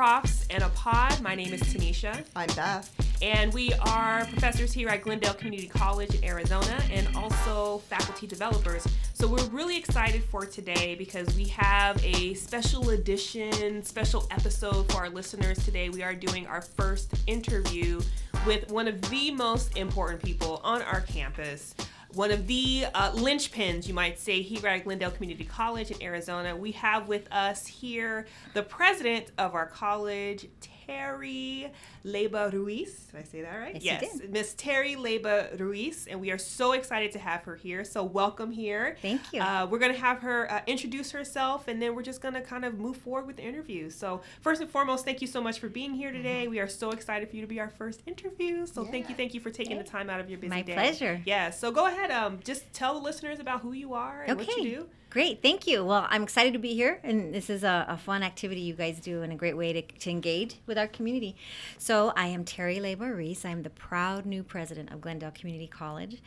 Profs and a Pod. My name is Tanisha. I'm Beth. And we are professors here at Glendale Community College in Arizona and also faculty developers. So we're really excited for today because we have a special edition, special episode for our listeners today. We are doing our first interview with one of the most important people on our campus one of the uh, linchpins, you might say, here at Glendale Community College in Arizona. We have with us here the president of our college, Terry Leyba Ruiz. Did I say that right? Yes, yes. Miss Terry Leyba Ruiz, and we are so excited to have her here. So welcome here. Thank you. Uh, we're going to have her uh, introduce herself, and then we're just going to kind of move forward with the interview. So first and foremost, thank you so much for being here today. Mm-hmm. We are so excited for you to be our first interview. So yeah. thank you, thank you for taking yeah. the time out of your busy My day. My pleasure. Yeah. So go ahead, um, just tell the listeners about who you are and okay. what you do. Great, thank you. Well, I'm excited to be here, and this is a, a fun activity you guys do and a great way to, to engage with our community. So, I am Terry Leyba Ruiz. I'm the proud new president of Glendale Community College.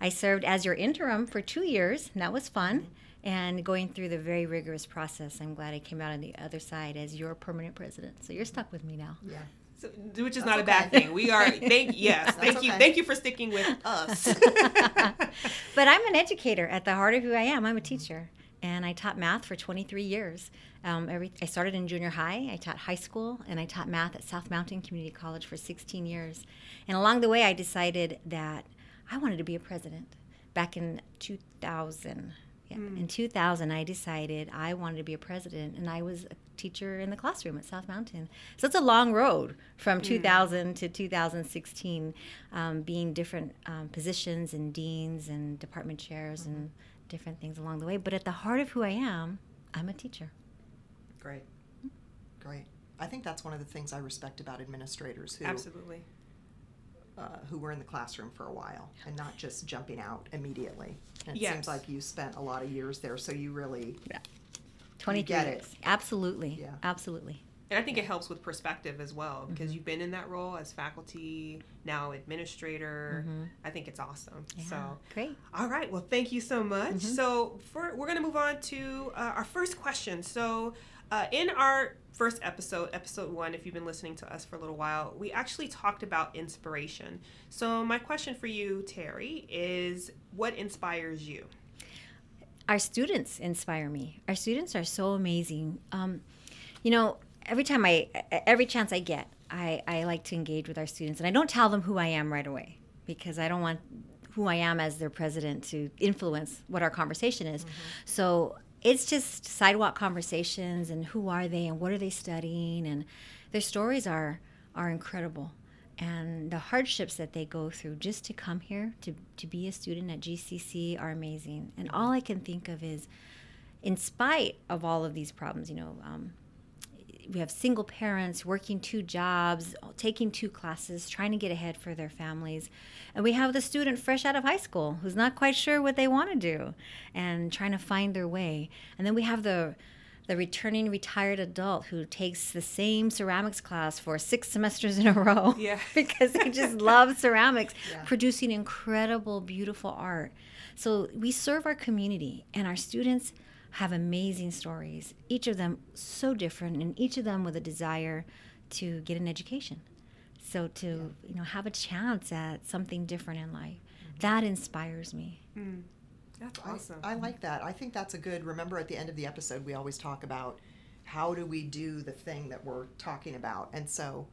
I served as your interim for two years, and that was fun. And going through the very rigorous process, I'm glad I came out on the other side as your permanent president. So, you're stuck with me now. Yeah. So, which is That's not okay. a bad thing. We are thank yes, thank you, thank you for sticking with us. but I'm an educator at the heart of who I am. I'm a teacher, and I taught math for 23 years. Um, every I started in junior high. I taught high school, and I taught math at South Mountain Community College for 16 years. And along the way, I decided that I wanted to be a president. Back in 2000, yeah. Mm. In 2000, I decided I wanted to be a president, and I was a teacher in the classroom at South Mountain. So it's a long road from mm. 2000 to 2016, um, being different um, positions and deans and department chairs mm-hmm. and different things along the way. But at the heart of who I am, I'm a teacher. Great. Great. I think that's one of the things I respect about administrators who absolutely uh, who were in the classroom for a while and not just jumping out immediately. And it yes. seems like you spent a lot of years there, so you really yeah. 20 get years. it. Absolutely. Yeah. Absolutely. And I think it helps with perspective as well because mm-hmm. you've been in that role as faculty, now administrator. Mm-hmm. I think it's awesome. Yeah, so great. All right. Well, thank you so much. Mm-hmm. So for, we're going to move on to uh, our first question. So uh, in our first episode, episode one, if you've been listening to us for a little while, we actually talked about inspiration. So, my question for you, Terry, is what inspires you? Our students inspire me. Our students are so amazing. Um, you know, every time I, every chance I get, I, I like to engage with our students, and I don't tell them who I am right away because I don't want who I am as their president to influence what our conversation is. Mm-hmm. So it's just sidewalk conversations and who are they and what are they studying and their stories are are incredible. And the hardships that they go through just to come here to, to be a student at GCC are amazing. And all I can think of is in spite of all of these problems you know um, we have single parents working two jobs, taking two classes, trying to get ahead for their families. And we have the student fresh out of high school who's not quite sure what they want to do and trying to find their way. And then we have the the returning retired adult who takes the same ceramics class for six semesters in a row yeah. because they just love ceramics, yeah. producing incredible, beautiful art. So we serve our community, and our students have amazing stories, each of them so different, and each of them with a desire to get an education. So to yeah. you know have a chance at something different in life, mm-hmm. that inspires me. Mm. That's awesome. I, I like that. I think that's a good. Remember, at the end of the episode, we always talk about how do we do the thing that we're talking about, and so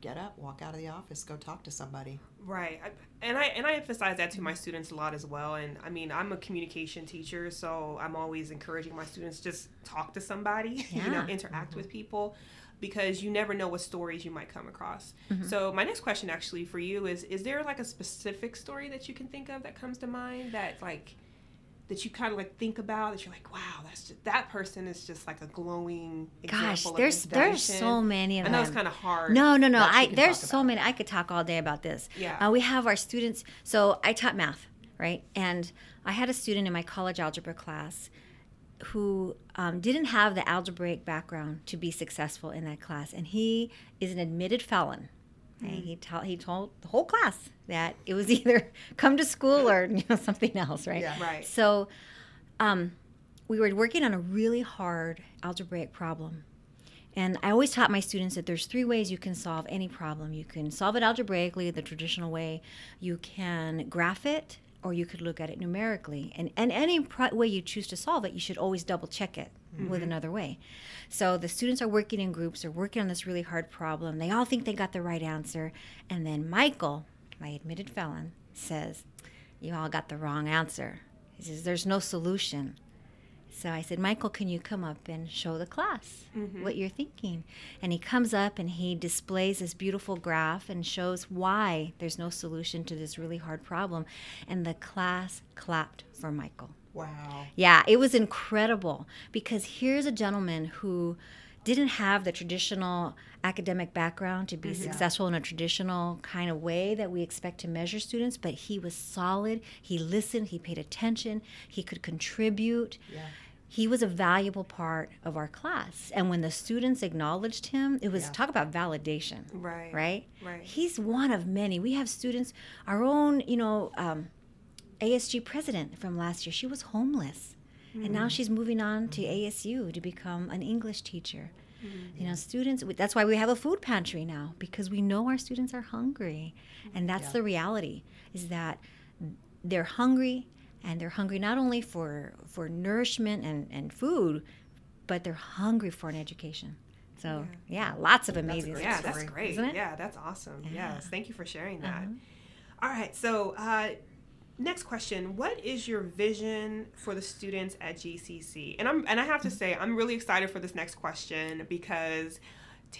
get up, walk out of the office, go talk to somebody. Right, and I and I emphasize that to my students a lot as well. And I mean, I'm a communication teacher, so I'm always encouraging my students just talk to somebody, yeah. you know, interact mm-hmm. with people, because you never know what stories you might come across. Mm-hmm. So my next question, actually, for you is: Is there like a specific story that you can think of that comes to mind that like that you kind of like think about that you're like, wow, that's just that person is just like a glowing Gosh, there's there's so many of I them. know it's kind of hard. No, no, no. I there's so many. I could talk all day about this. Yeah. Uh, we have our students. So I taught math, right? And I had a student in my college algebra class who um, didn't have the algebraic background to be successful in that class, and he is an admitted felon. He, told he told the whole class that it was either come to school or you know something else, right? Yeah. Right. So um, we were working on a really hard algebraic problem, And I always taught my students that there's three ways you can solve any problem. You can solve it algebraically, the traditional way. You can graph it, or you could look at it numerically. And, and any pro- way you choose to solve it, you should always double check it mm-hmm. with another way. So the students are working in groups, they're working on this really hard problem. They all think they got the right answer. And then Michael, my admitted felon, says, You all got the wrong answer. He says, There's no solution. So I said, Michael, can you come up and show the class mm-hmm. what you're thinking? And he comes up and he displays this beautiful graph and shows why there's no solution to this really hard problem. And the class clapped for Michael. Wow. Yeah, it was incredible because here's a gentleman who didn't have the traditional academic background to be mm-hmm. successful in a traditional kind of way that we expect to measure students, but he was solid. He listened, he paid attention, he could contribute. Yeah he was a valuable part of our class and when the students acknowledged him it was yeah. talk about validation right right right he's one of many we have students our own you know um, asg president from last year she was homeless mm. and now mm. she's moving on to asu to become an english teacher mm. you know students that's why we have a food pantry now because we know our students are hungry and that's yeah. the reality is that they're hungry and they're hungry not only for for nourishment and, and food, but they're hungry for an education. So yeah, yeah lots of amazing. That's yeah, that's great. Yeah, that's awesome. Yeah. Yes, thank you for sharing that. Uh-huh. All right, so uh, next question: What is your vision for the students at GCC? And I'm and I have to say I'm really excited for this next question because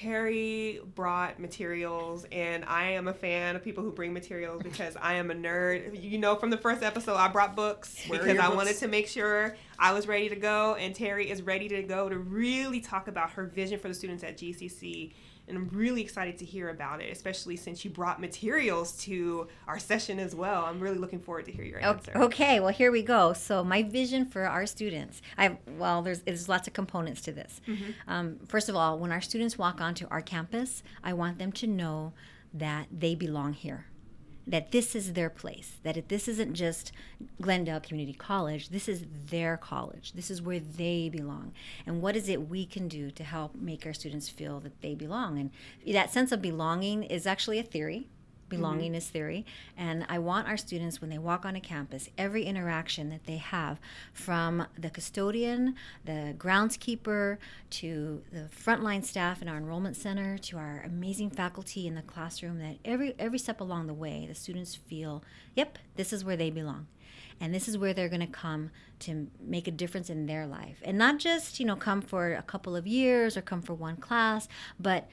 Terry brought materials, and I am a fan of people who bring materials because I am a nerd. You know, from the first episode, I brought books Where because I books? wanted to make sure I was ready to go, and Terry is ready to go to really talk about her vision for the students at GCC and I'm really excited to hear about it, especially since you brought materials to our session as well. I'm really looking forward to hear your answer. Okay, well here we go. So my vision for our students, I well, there's there's lots of components to this. Mm-hmm. Um, first of all, when our students walk onto our campus, I want them to know that they belong here that this is their place, that this isn't just Glendale Community College, this is their college. This is where they belong. And what is it we can do to help make our students feel that they belong? And that sense of belonging is actually a theory belonging mm-hmm. theory. And I want our students, when they walk on a campus, every interaction that they have from the custodian, the groundskeeper, to the frontline staff in our enrollment center, to our amazing faculty in the classroom, that every, every step along the way, the students feel, yep, this is where they belong. And this is where they're going to come to make a difference in their life. And not just, you know, come for a couple of years or come for one class, but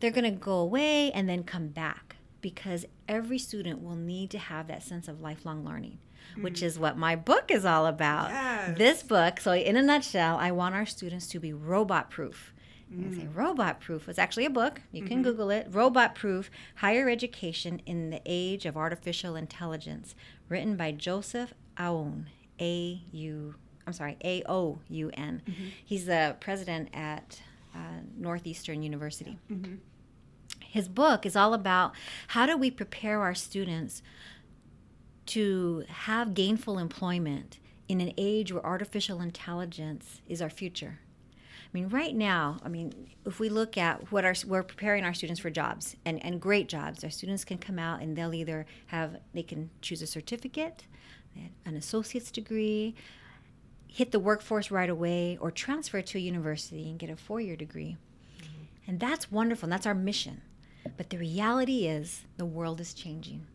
they're going to go away and then come back because every student will need to have that sense of lifelong learning. Mm-hmm. Which is what my book is all about. Yes. This book, so in a nutshell, I want our students to be robot proof. Mm. say robot proof was actually a book. You can mm-hmm. Google it. Robot proof: Higher Education in the Age of Artificial Intelligence, written by Joseph Aoun. A U. I'm sorry, A O U N. Mm-hmm. He's the president at uh, Northeastern University. Mm-hmm. His book is all about how do we prepare our students to have gainful employment in an age where artificial intelligence is our future. I mean, right now, I mean, if we look at what our, we're preparing our students for jobs and, and great jobs, our students can come out and they'll either have, they can choose a certificate, an associate's degree, hit the workforce right away, or transfer to a university and get a four year degree. Mm-hmm. And that's wonderful. And that's our mission. But the reality is the world is changing.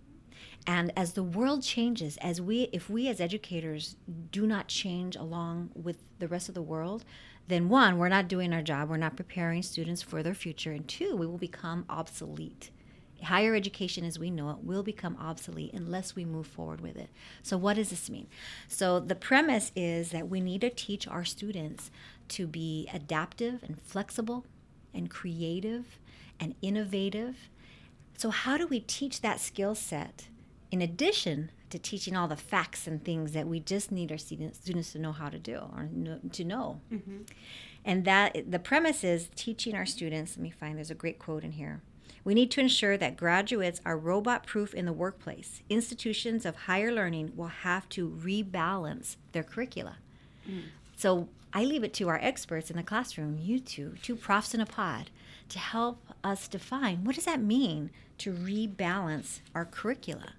And as the world changes, as we if we as educators do not change along with the rest of the world, then one, we're not doing our job, we're not preparing students for their future, and two, we will become obsolete. Higher education as we know it will become obsolete unless we move forward with it. So, what does this mean? So, the premise is that we need to teach our students to be adaptive and flexible and creative and innovative. So, how do we teach that skill set in addition to teaching all the facts and things that we just need our students, students to know how to do or know, to know? Mm-hmm. And that the premise is teaching our students. Let me find there's a great quote in here. We need to ensure that graduates are robot proof in the workplace. Institutions of higher learning will have to rebalance their curricula. Mm. So I leave it to our experts in the classroom, you two, two profs in a pod, to help us define what does that mean to rebalance our curricula.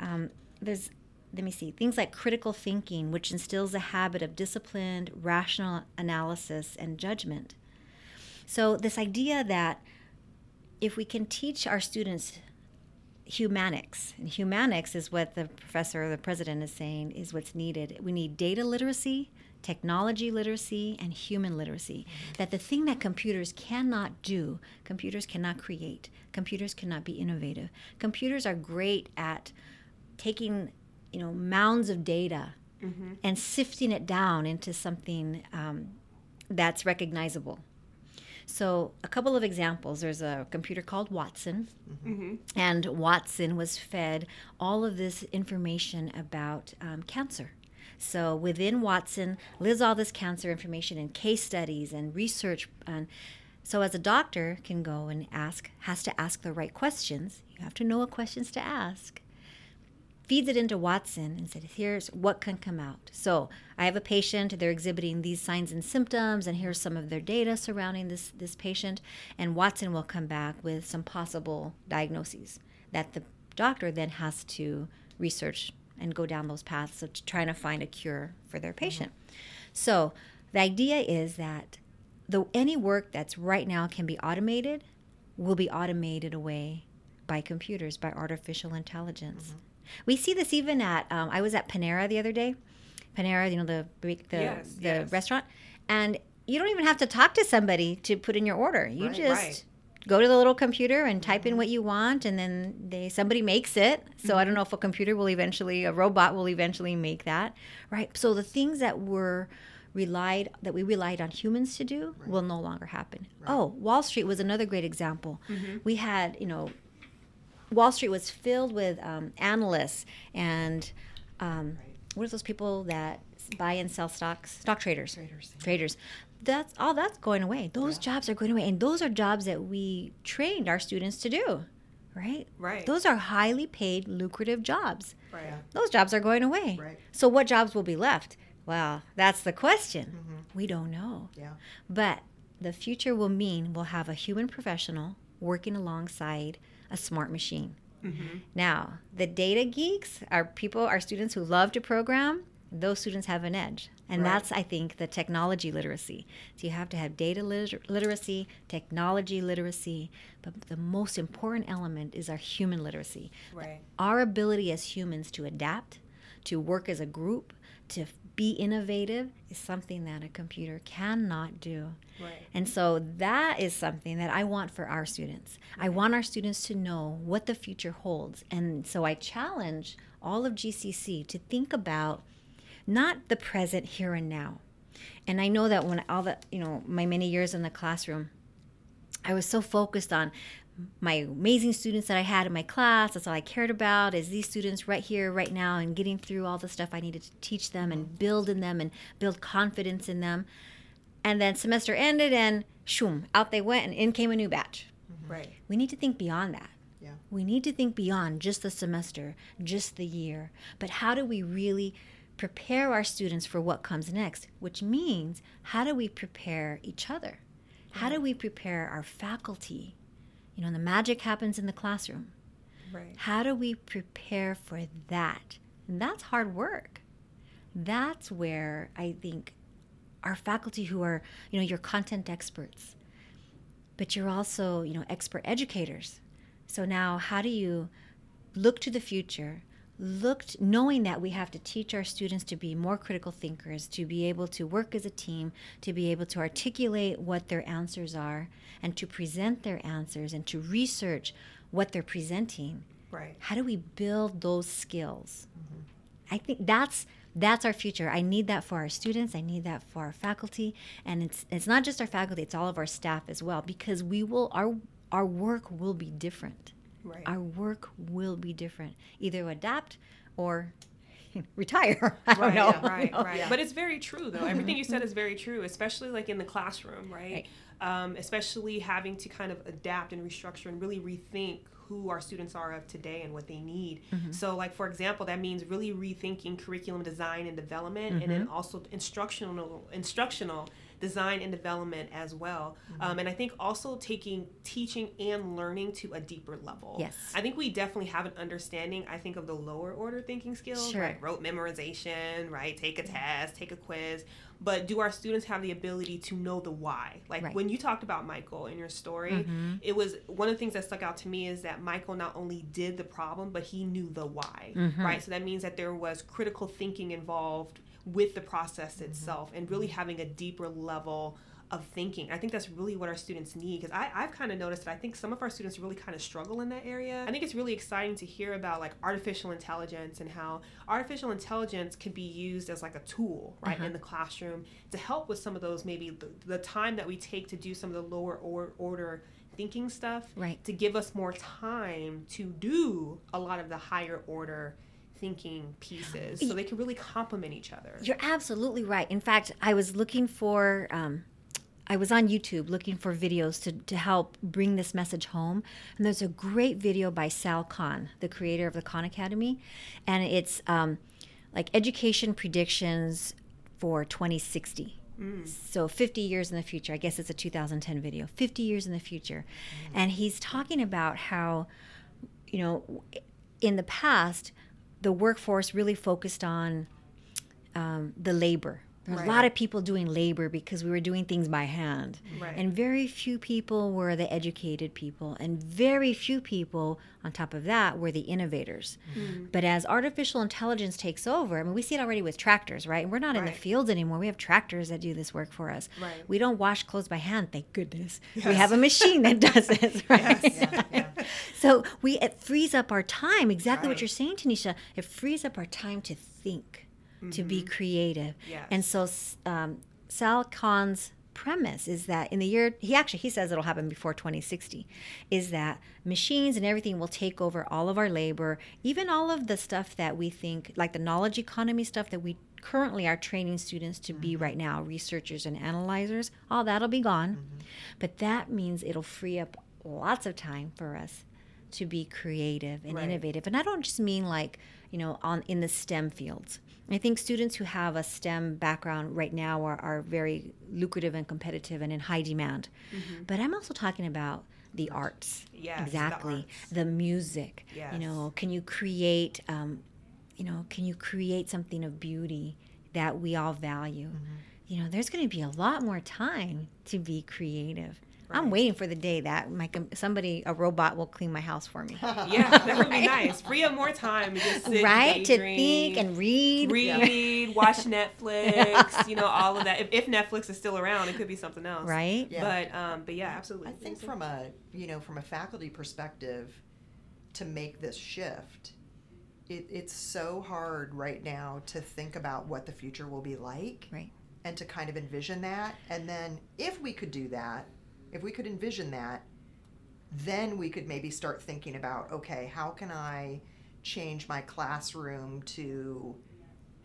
Um, there's let me see things like critical thinking which instills a habit of disciplined rational analysis and judgment. So this idea that if we can teach our students humanics and humanics is what the professor or the president is saying is what's needed. We need data literacy technology literacy and human literacy. That the thing that computers cannot do computers cannot create computers cannot be innovative. Computers are great at taking you know mounds of data and sifting it down into something um, that's recognizable. So a couple of examples. There's a computer called watson. And watson was fed all of this information about um, cancer so within watson lives all this cancer information and case studies and research and so as a doctor can go and ask has to ask the right questions you have to know what questions to ask feeds it into Watson and said, here's what can come out. So I have a patient, they're exhibiting these signs and symptoms, and here's some of their data surrounding this, this patient. And Watson will come back with some possible diagnoses that the doctor then has to research and go down those paths of trying to find a cure for their patient. So the idea is that the, any work that's right now can be automated will be automated away by computers, by artificial intelligence. We see this even at. Um, I was at Panera the other day. Panera, you know the big- the Yes, the yes. restaurant, and you don't even have to talk to somebody to put in your order. You Right, just right. Go to the little computer and type in what you want, and then they somebody makes it. So I don't know if a computer will eventually, a robot will eventually make that, right? So the things that were relied that we relied on humans to do will no longer happen. Oh, Wall Street was another great example. We had, you know, Wall Street was filled with um, analysts and um, what are those people that buy and sell stocks? Stock traders. Traders. Traders. That's all that's going away. Those jobs are going away, and those are jobs that we trained our students to do, right? Right. Those are highly paid, lucrative jobs. Right. Yeah. Those jobs are going away. Right. So what jobs will be left? Well, that's the question. Mm-hmm. We don't know. Yeah. But the future will mean we'll have a human professional working alongside a smart machine. Now, the data geeks are people, are students who love to program. Those students have an edge. And Right. that's, I think, the technology literacy. So you have to have data liter- literacy, technology literacy, but the most important element is our human literacy Right. our ability as humans to adapt, to work as a group, to be innovative is something that a computer cannot do. Right. And so that is something that I want for our students. I want our students to know what the future holds. And so I challenge all of GCC to think about not the present here and now. And I know that when all the, you know, my many years in the classroom, I was so focused on my amazing students that I had in my class. That's all I cared about is these students right here, right now, and getting through all the stuff I needed to teach them and build in them and build confidence in them. And then semester ended and shoom, out they went and in came a new batch. Mm-hmm. Right. We need to think beyond that. Yeah. We need to think beyond just the semester, just the year. But how do we really prepare our students for what comes next? Which means, how do we prepare each other? How do we prepare our faculty? You know, the magic happens in the classroom. Right. How do we prepare for that? And that's hard work. That's where I think our faculty who are, you know, your content experts, but you're also, you know, expert educators. So now how do you look to the future, look t- knowing that we have to teach our students to be more critical thinkers, to be able to work as a team, to be able to articulate what their answers are and to present their answers and to research what they're presenting Right. how do we build those skills? Mm-hmm. I think that's that's our future. I need that for our students. I need that for our faculty. And it's it's not just our faculty it's all of our staff as well because we will our our work will be different Right. our work will be different either adapt or retire i don't right, know right, you know? right. But it's very true, though. Everything you said is very true, especially like in the classroom, right? Right. um, especially having to kind of adapt and restructure and really rethink who our students are of today and what they need. Mm-hmm. So, like for example, that means really rethinking curriculum design and development, mm-hmm. and then mm-hmm. also instructional instructional design and development as well. Mm-hmm. Um, and I think also taking teaching and learning to a deeper level. Yes. I think we definitely have an understanding, I think, of the lower order thinking skills, sure. right? Rote memorization, right? Take a test, take a quiz. But do our students have the ability to know the why? Like right. when you talked about Michael in your story, mm-hmm. it was one of the things that stuck out to me is that Michael not only did the problem, but he knew the why, mm-hmm. right? So that means that there was critical thinking involved with the process mm-hmm. itself and really having a deeper level of thinking. I think that's really what our students need because I've kind of noticed that I think some of our students really kind of struggle in that area. I think it's really exciting to hear about like artificial intelligence and how artificial intelligence can be used as like a tool, right, uh-huh. in the classroom to help with some of those maybe the, the time that we take to do some of the lower or, order thinking stuff, right, to give us more time to do a lot of the higher order thinking pieces so they can really complement each other. You're absolutely right. In fact, I was looking for. Um, I was on YouTube looking for videos to, to help bring this message home. And there's a great video by Sal Khan, the creator of the Khan Academy. And it's um, like education predictions for 2060. Mm. So 50 years in the future. I guess it's a 2010 video. 50 years in the future. Mm. And he's talking about how, you know, in the past, the workforce really focused on um, the labor. There were right. a lot of people doing labor because we were doing things by hand. Right. And very few people were the educated people. And very few people, on top of that, were the innovators. Mm-hmm. But as artificial intelligence takes over, I mean, we see it already with tractors, right? And we're not right. in the fields anymore. We have tractors that do this work for us. Right. We don't wash clothes by hand, thank goodness. Yes. We have a machine that does this, right? Yes. Yeah, yeah. so we it frees up our time. Exactly what you're saying, Tanisha. It frees up our time to think mm-hmm. to be mm-hmm. creative. Yes. And so um, Sal Khan's premise is that in the year he actually he says it'll happen before 2060 is that machines and everything will take over all of our labor even all of the stuff that we think like the knowledge economy stuff that we currently are training students to mm-hmm. be right now researchers and analyzers all that'll be gone mm-hmm. but that means it'll free up lots of time for us to be creative and right. innovative and i don't just mean like you know on in the stem fields I think students who have a STEM background right now are, are very lucrative and competitive and in high demand. Mm-hmm. But I'm also talking about the arts. Yes, exactly. The, arts. the music. Yes. You know, can you create, um, you know, can you create something of beauty that we all value? Mm-hmm. You know, there's going to be a lot more time to be creative. Right. I'm waiting for the day that my somebody a robot will clean my house for me. yeah, that would be nice. Free up more time to just sit, right to think and read, read, yeah. watch Netflix. You know, all of that. If, if, Netflix is still around, it could be something else. Right. Yeah. But um, but yeah, absolutely. I think from a you know from a faculty perspective, to make this shift, it, it's so hard right now to think about what the future will be like. Right. And to kind of envision that, and then if we could do that if we could envision that, then we could maybe start thinking about okay, how can I change my classroom to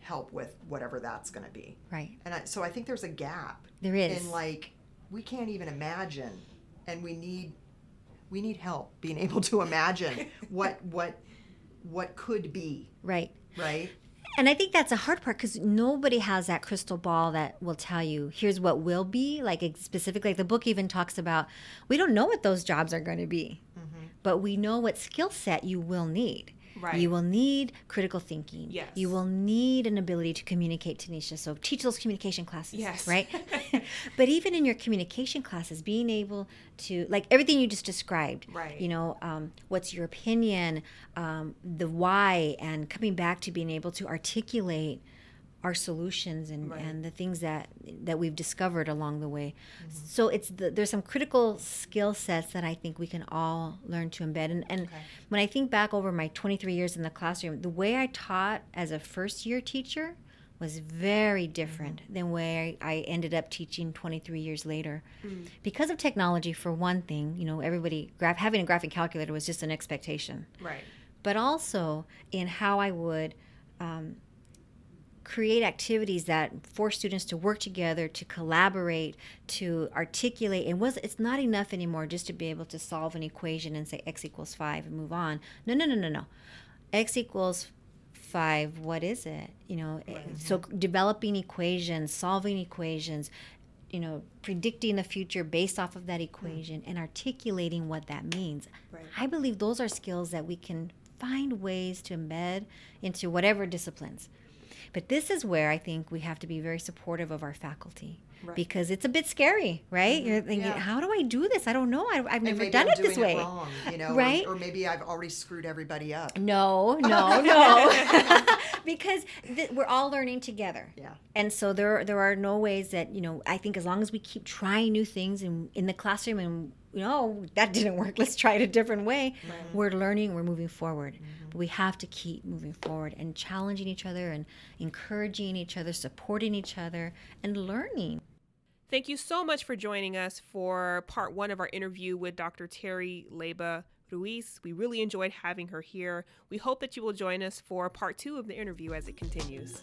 help with whatever that's going to be. Right. And I, so I think there's a gap. There is. In like we can't even imagine, and we need we need help being able to imagine what what what could be. Right. Right and I think that's a hard part because nobody has that crystal ball that will tell you here's what will be. Like specifically, like the book even talks about we don't know what those jobs are going to be, mm-hmm. but we know what skill set you will need. Right. You will need critical thinking. Yes. You will need an ability to communicate, Tanisha. So teach those communication classes. Yes. Right? but even in your communication classes, being able to, like everything you just described, right. you know, um, what's your opinion, um, the why, and coming back to being able to articulate – our solutions and, right. and the things that that we've discovered along the way. Mm-hmm. So it's the, there's some critical skill sets that I think we can all learn to embed. And, and okay. when I think back over my 23 years in the classroom, the way I taught as a first year teacher was very different mm-hmm. than where I ended up teaching 23 years later. Mm. Because of technology, for one thing, you know, everybody graph, having a graphic calculator was just an expectation. Right. But also in how I would um, create activities that force students to work together, to collaborate, to articulate. And was it's not enough anymore just to be able to solve an equation and say x equals five and move on. No, no, no, no, no. X equals five. What is it? You know, right. so developing equations, solving equations, you know, predicting the future based off of that equation mm. and articulating what that means. Right. I believe those are skills that we can find ways to embed into whatever disciplines. But this is where I think we have to be very supportive of our faculty. Right. Because it's a bit scary, right? Mm-hmm. You're thinking, yeah. how do I do this? I don't know. I, have never done I'm it this way. It wrong, you know, right? Or, or, maybe I've already screwed everybody up. No, no, no. because th- we're all learning together. Yeah. And so there, there are no ways that you know. I think as long as we keep trying new things in in the classroom and you know that didn't work. Let's try it a different way. Right. we're learning we're moving forward. Mm-hmm. but we have to keep moving forward and challenging each other and encouraging each other supporting each other and learning. Thank you so much for joining us for part one of our interview with dr terry Leyba ruiz. We really enjoyed having her here. We hope that you will join us for part two of the interview as it continues